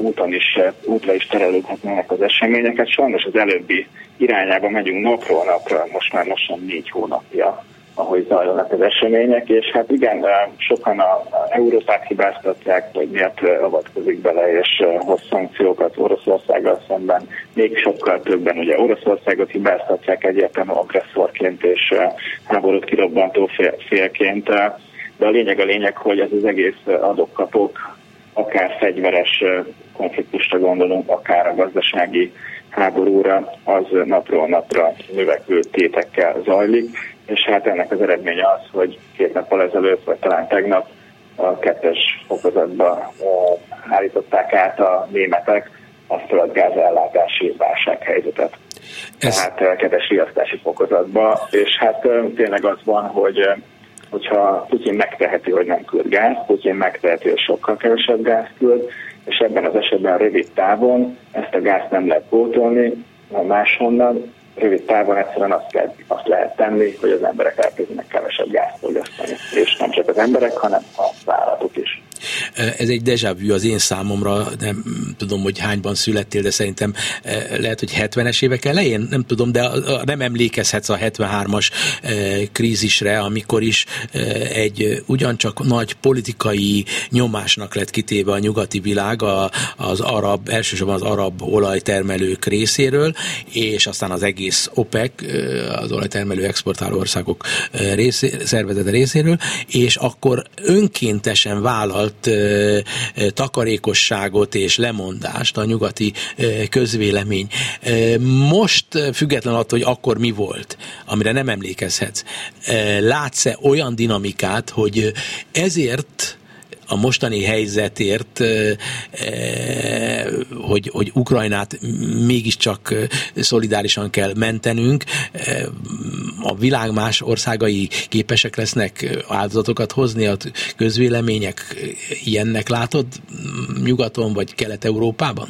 úton is, útra is terelődhetnének az eseményeket. Sajnos az előbbi irányába megyünk napról napra, most már lassan négy hónapja ahogy zajlanak az események, és hát igen, sokan a, Európát hibáztatják, hogy miért avatkozik bele, és hoz szankciókat Oroszországgal szemben. Még sokkal többen ugye Oroszországot hibáztatják egyértelmű agresszorként és háborút kirobbantó fél, félként. De a lényeg a lényeg, hogy ez az egész adokkapok, akár fegyveres konfliktusra gondolunk, akár a gazdasági háborúra, az napról napra növekvő tétekkel zajlik és hát ennek az eredménye az, hogy két nappal ezelőtt, vagy talán tegnap a kettes fokozatba állították át a németek a földgázellátási válsághelyzetet. Ez... Tehát kettes riasztási fokozatba, és hát tényleg az van, hogy hogyha Putyin megteheti, hogy nem küld gáz, Putyin megteheti, hogy sokkal kevesebb gáz küld, és ebben az esetben rövid távon ezt a gázt nem lehet pótolni máshonnan, rövid távon egyszerűen azt, kell, azt lehet tenni, hogy az emberek elkezdenek kevesebb gázt fogyasztani, és nem csak az emberek, hanem a vállalatok is. Ez egy déjà vu az én számomra, nem tudom, hogy hányban születtél, de szerintem lehet, hogy 70-es évek elején, nem tudom, de nem emlékezhetsz a 73-as krízisre, amikor is egy ugyancsak nagy politikai nyomásnak lett kitéve a nyugati világ az arab, elsősorban az arab olajtermelők részéről, és aztán az egész OPEC, az olajtermelő exportáló országok részé, szervezete részéről, és akkor önkéntesen vállalt mutat takarékosságot és lemondást a nyugati közvélemény. Most független attól, hogy akkor mi volt, amire nem emlékezhetsz, látsz-e olyan dinamikát, hogy ezért a mostani helyzetért, hogy, hogy Ukrajnát mégiscsak szolidárisan kell mentenünk. A világ más országai képesek lesznek áldozatokat hozni, a közvélemények ilyennek látod nyugaton vagy Kelet-Európában?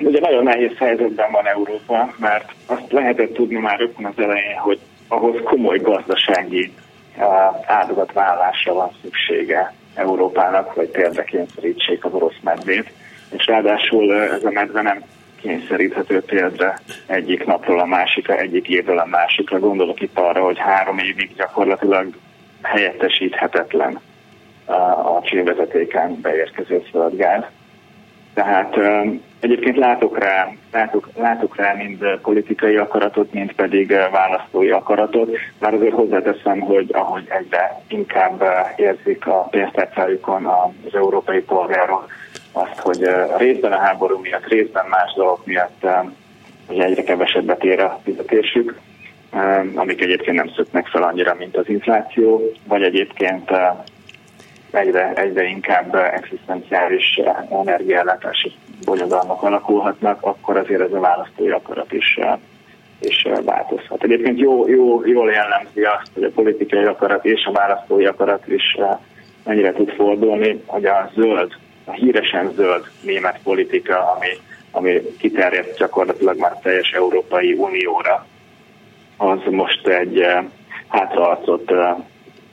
Ugye nagyon nehéz helyzetben van Európa, mert azt lehetett tudni már rögtön az elején, hogy ahhoz komoly gazdasági áldozatvállalásra van szüksége Európának, hogy térdre kényszerítsék az orosz medvét, és ráadásul ez a medve nem kényszeríthető térdre egyik napról a másikra, egyik évről a másikra. Gondolok itt arra, hogy három évig gyakorlatilag helyettesíthetetlen a csővezetéken beérkező földgáz. Tehát egyébként látok rá, látok, látok rá mind politikai akaratot, mind pedig választói akaratot, már azért hozzáteszem, hogy ahogy egyre inkább érzik a pénztárcájukon az európai polgárok azt, hogy részben a háború miatt, részben más dolgok miatt hogy egyre kevesebbet ér a fizetésük, amik egyébként nem szöknek fel annyira, mint az infláció, vagy egyébként egyre, egyre inkább egzisztenciális energiállátási bonyodalmak alakulhatnak, akkor azért ez a választói akarat is, is változhat. Egyébként jó, jó, jól jellemzi azt, hogy a politikai akarat és a választói akarat is mennyire tud fordulni, hogy a zöld, a híresen zöld német politika, ami, ami kiterjedt gyakorlatilag már teljes Európai Unióra, az most egy hátraarcot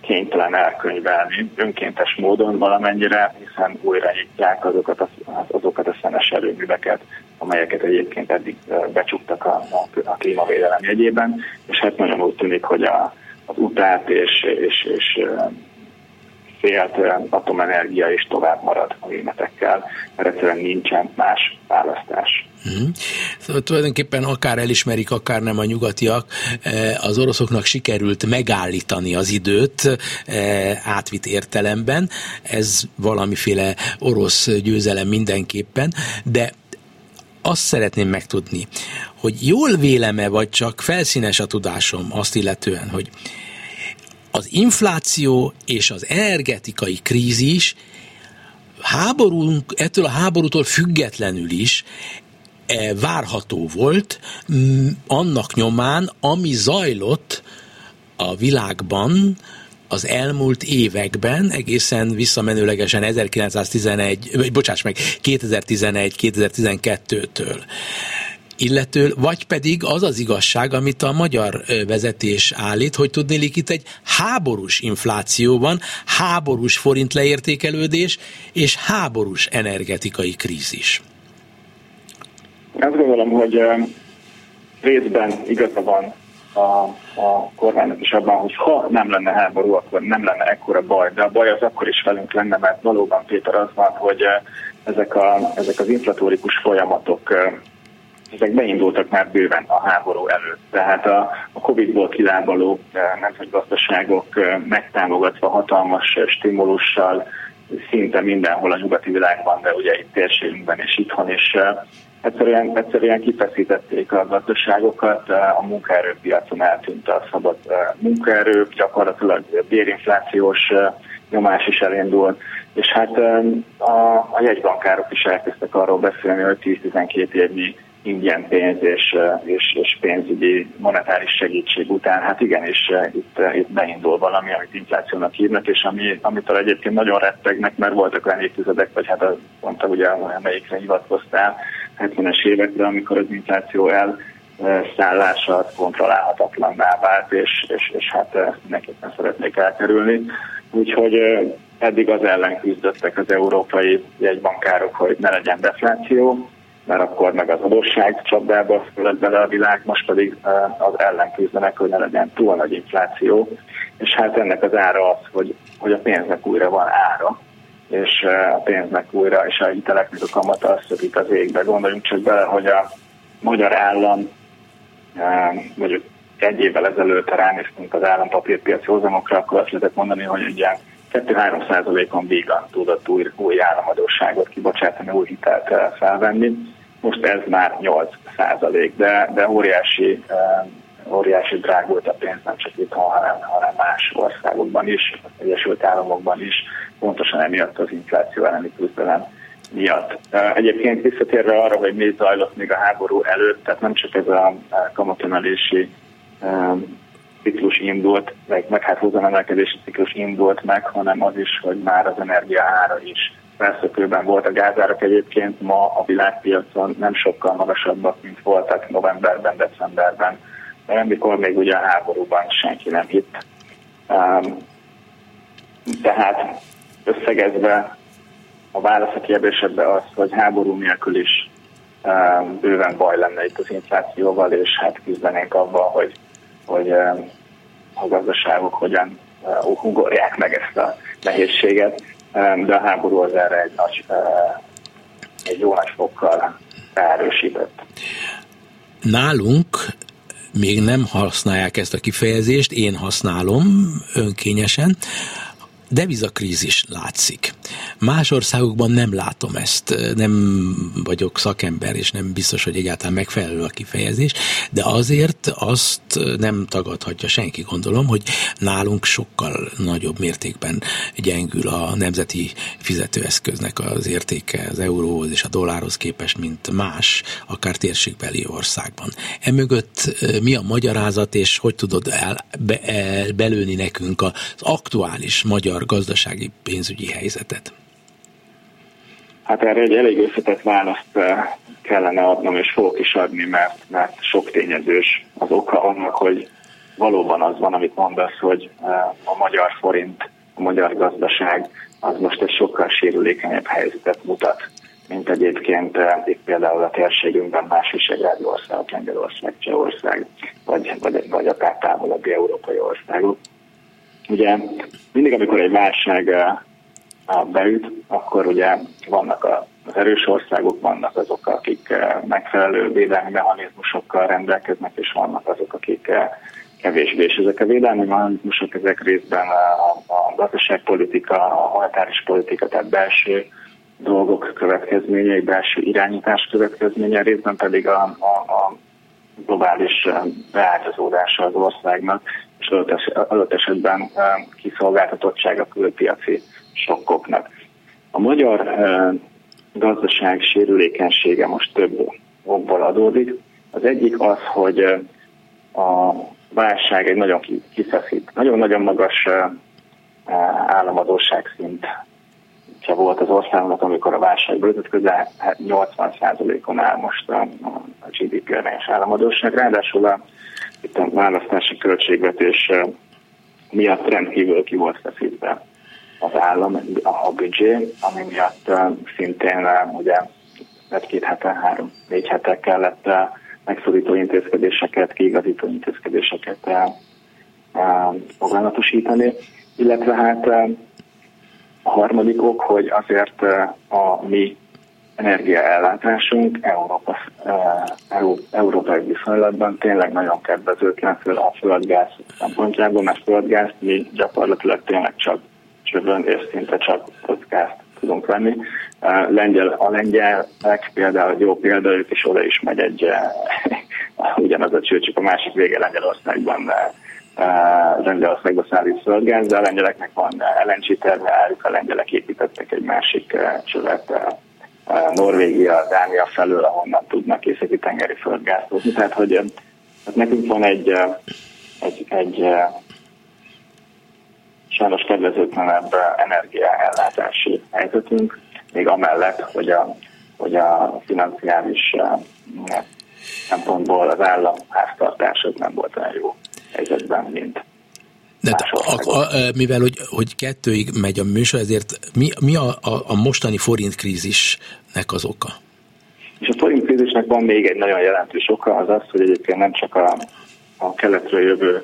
kénytelen elkönyvelni önkéntes módon valamennyire, hiszen újra nyitják azokat a, azokat a szenes erőműveket, amelyeket egyébként eddig becsuktak a, a, klímavédelem jegyében, és hát nagyon úgy tűnik, hogy a, az utát és, és, és félt atomenergia is tovább marad a németekkel, mert egyszerűen nincsen más választás. Hmm. Szóval tulajdonképpen akár elismerik, akár nem a nyugatiak, az oroszoknak sikerült megállítani az időt átvitt értelemben. Ez valamiféle orosz győzelem mindenképpen, de azt szeretném megtudni, hogy jól véleme, vagy csak felszínes a tudásom azt illetően, hogy az infláció és az energetikai krízis háborunk, ettől a háborútól függetlenül is várható volt annak nyomán, ami zajlott a világban az elmúlt években, egészen visszamenőlegesen 1911, vagy bocsáss meg, 2011-2012-től illető, vagy pedig az az igazság, amit a magyar vezetés állít, hogy tudnélik itt egy háborús infláció van, háborús forint leértékelődés és háborús energetikai krízis. Azt gondolom, hogy részben igaza van a, a kormánynak is abban, hogy ha nem lenne háború, akkor nem lenne ekkora baj, de a baj az akkor is velünk lenne, mert valóban Péter az van, hogy ezek, a, ezek az inflatórikus folyamatok ezek beindultak már bőven a háború előtt. Tehát a, a Covid-ból kilábaló nemzetgazdaságok megtámogatva hatalmas stimulussal szinte mindenhol a nyugati világban, de ugye itt térségünkben és itthon is egyszerűen, egyszerűen kifeszítették a gazdaságokat, a munkaerőpiacon eltűnt a szabad munkaerő, gyakorlatilag bérinflációs nyomás is elindult, és hát a, a jegybankárok is elkezdtek arról beszélni, hogy 10-12 évnyi ingyen pénz és, és, és pénzügyi monetáris segítség után, hát igenis itt, itt beindul valami, amit inflációnak hívnak, és ami, amitől egyébként nagyon rettegnek, mert voltak olyan évtizedek, vagy hát a, mondta ugye, amelyikre hivatkoztál, 70-es évekre, amikor az infláció el szállása kontrollálhatatlanná vált, és, és, és hát mindenképpen szeretnék elkerülni. Úgyhogy eddig az ellen küzdöttek az európai jegybankárok, hogy ne legyen defláció, mert akkor meg az adósság csapdába fölött bele a világ, most pedig az ellen küzdenek, hogy ne legyen túl nagy infláció, és hát ennek az ára az, hogy, hogy a pénznek újra van ára, és a pénznek újra, és a hiteleknek a kamata szökik az égbe. Gondoljunk csak bele, hogy a magyar állam mondjuk egy évvel ezelőtt ránéztünk az állampapírpiaci hozamokra, akkor azt lehetett mondani, hogy ugye 2-3 százalékon vígan tudott új, új államadóságot kibocsátani, új hitelt felvenni. Most ez már 8 százalék, de, de óriási, óriási drágult a pénz nem csak itt, hanem, hanem más országokban is, az Egyesült Államokban is, pontosan emiatt az infláció elleni küzdelem miatt. Egyébként visszatérve arra, hogy mi zajlott még a háború előtt, tehát nem csak ez a kamatemelési ciklus indult, meg, meg hát hozamemelkedési ciklus indult meg, hanem az is, hogy már az energia ára is felszökőben volt. A gázárak egyébként ma a világpiacon nem sokkal magasabbak, mint voltak novemberben, decemberben, amikor még ugye a háborúban senki nem hitt. tehát összegezve a válasz a kérdésedbe az, hogy háború nélkül is bőven baj lenne itt az inflációval, és hát küzdenénk abban, hogy, hogy a gazdaságok hogyan ugorják meg ezt a nehézséget, de a háború az erre egy, nagy, egy jó nagy fokkal erősített. Nálunk még nem használják ezt a kifejezést, én használom önkényesen, devizakrízis látszik. Más országokban nem látom ezt, nem vagyok szakember, és nem biztos, hogy egyáltalán megfelelő a kifejezés, de azért azt nem tagadhatja senki, gondolom, hogy nálunk sokkal nagyobb mértékben gyengül a nemzeti fizetőeszköznek az értéke az euróhoz és a dollárhoz képest, mint más, akár térségbeli országban. Emögött mi a magyarázat, és hogy tudod el, be, el, belőni nekünk az aktuális magyar gazdasági pénzügyi helyzetet? Hát erre egy elég összetett választ eh, kellene adnom, és fogok is adni, mert, mert sok tényezős az oka annak, hogy valóban az van, amit mondasz, hogy eh, a magyar forint, a magyar gazdaság az most egy sokkal sérülékenyebb helyzetet mutat, mint egyébként eh, itt például a térségünkben más visegrádi országok, Lengyelország, Csehország, vagy, vagy, vagy akár távolabbi európai országok. Ugye mindig, amikor egy válság beüt, akkor ugye vannak az erős országok, vannak azok, akik megfelelő védelmi mechanizmusokkal rendelkeznek, és vannak azok, akik kevésbé. És ezek a védelmi mechanizmusok, ezek részben a, a gazdaságpolitika, a monetáris politika, tehát belső dolgok következményei, belső irányítás következménye, részben pedig a, a, a globális beágyazódása az országnak, és adott esetben kiszolgáltatottság külpiaci sokkoknak. A magyar gazdaság sérülékenysége most több okból adódik. Az egyik az, hogy a válság egy nagyon kiszeszít, nagyon-nagyon magas államadóság szint volt az országnak, amikor a válság ütött, közel 80%-on áll most a GDP arányos államadóság. Ráadásul a, itt a választási költségvetés miatt rendkívül ki volt feszítve az állam, a büdzsé, ami miatt szintén ugye egy-két hete, három-négy hete kellett megszorító intézkedéseket, kiigazító intézkedéseket foglalatosítani, illetve hát a harmadik ok, hogy azért a mi energiaellátásunk Európa, európai viszonylatban tényleg nagyon kedvezőtlen, főleg a földgáz szempontjából, mert földgázt mi gyakorlatilag tényleg csak csövön és szinte csak kockázt tudunk venni. Lengyel, a lengyelek például jó példa, ők is oda is megy egy ugyanaz a cső, csak a másik vége Lengyelországban Lengyelországba szállít földgáz, de a lengyeleknek van LNG termináljuk, a lengyelek építettek egy másik csövet Norvégia, Dánia felől, ahonnan tudnak északi tengeri földgázt hozni. Tehát, hogy hát nekünk van egy, egy, egy sajnos kedvezőtlenebb energiaellátási helyzetünk, még amellett, hogy a, hogy a financiális szempontból az állam háztartás nem volt olyan jó helyzetben, mint de a, a, a, mivel hogy, hogy kettőig megy a műsor, ezért mi, mi a, a, a mostani forintkrízisnek az oka? És a forintkrízisnek van még egy nagyon jelentős oka, az az, hogy egyébként nem csak a, a keletről jövő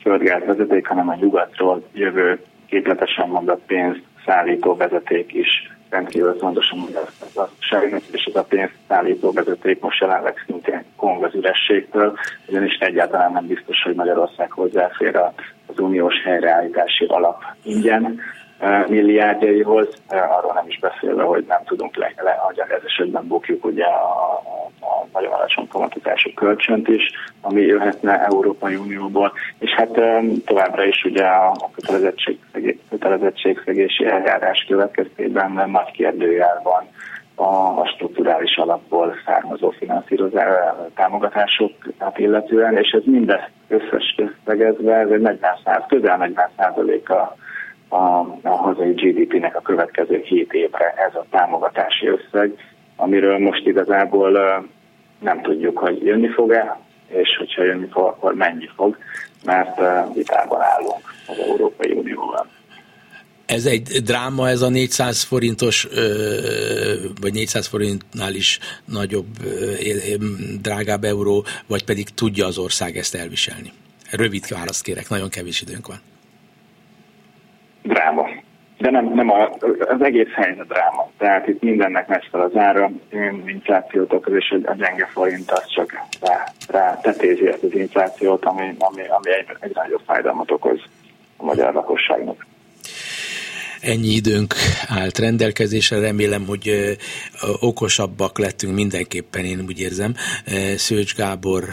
földgáz vezeték, hanem a nyugatról jövő képletesen mondott pénzt szállító vezeték is rendkívül fontos a gazdaságnak, és ez a pénzszállító vezeték most jelenleg szintén kong az ürességtől, ugyanis egyáltalán nem biztos, hogy Magyarország hozzáfér az uniós helyreállítási alap ingyen milliárdjaihoz, arról nem is beszélve, hogy nem tudunk le, le hogy ez esetben bukjuk ugye a, a nagyon alacsony kamatozású kölcsönt is, ami jöhetne Európai Unióból, és hát továbbra is ugye a kötelezettségszegési eljárás következtében nagy kérdőjel van a, a strukturális alapból származó finanszírozás támogatásokat illetően, és ez mindezt összes összegezve, ez egy 40 száz, közel 40 százaléka a, a hazai GDP-nek a következő 7 évre ez a támogatási összeg, amiről most igazából nem tudjuk, hogy jönni fog-e, és hogyha jönni fog, akkor mennyi fog, mert vitában állunk az Európai Unióval. Ez egy dráma, ez a 400 forintos, vagy 400 forintnál is nagyobb, drágább euró, vagy pedig tudja az ország ezt elviselni? Rövid választ kérek, nagyon kevés időnk van dráma. De nem, nem a, az egész helyzet dráma. Tehát itt mindennek megy fel az ára, inflációt okoz, és a gyenge forint az csak rá, rá tetézi ezt az inflációt, ami, ami, ami egy, egy nagyobb fájdalmat okoz a magyar lakosságnak ennyi időnk állt rendelkezésre, remélem, hogy okosabbak lettünk mindenképpen, én úgy érzem. Szőcs Gábor,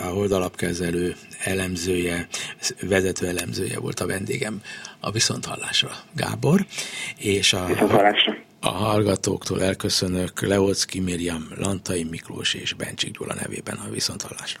a holdalapkezelő elemzője, vezető elemzője volt a vendégem a Viszonthallásra, Gábor, és a, a hallgatóktól elköszönök Leocki Miriam, Lantai Miklós és Bencsik Gyula nevében a Viszonthallásra.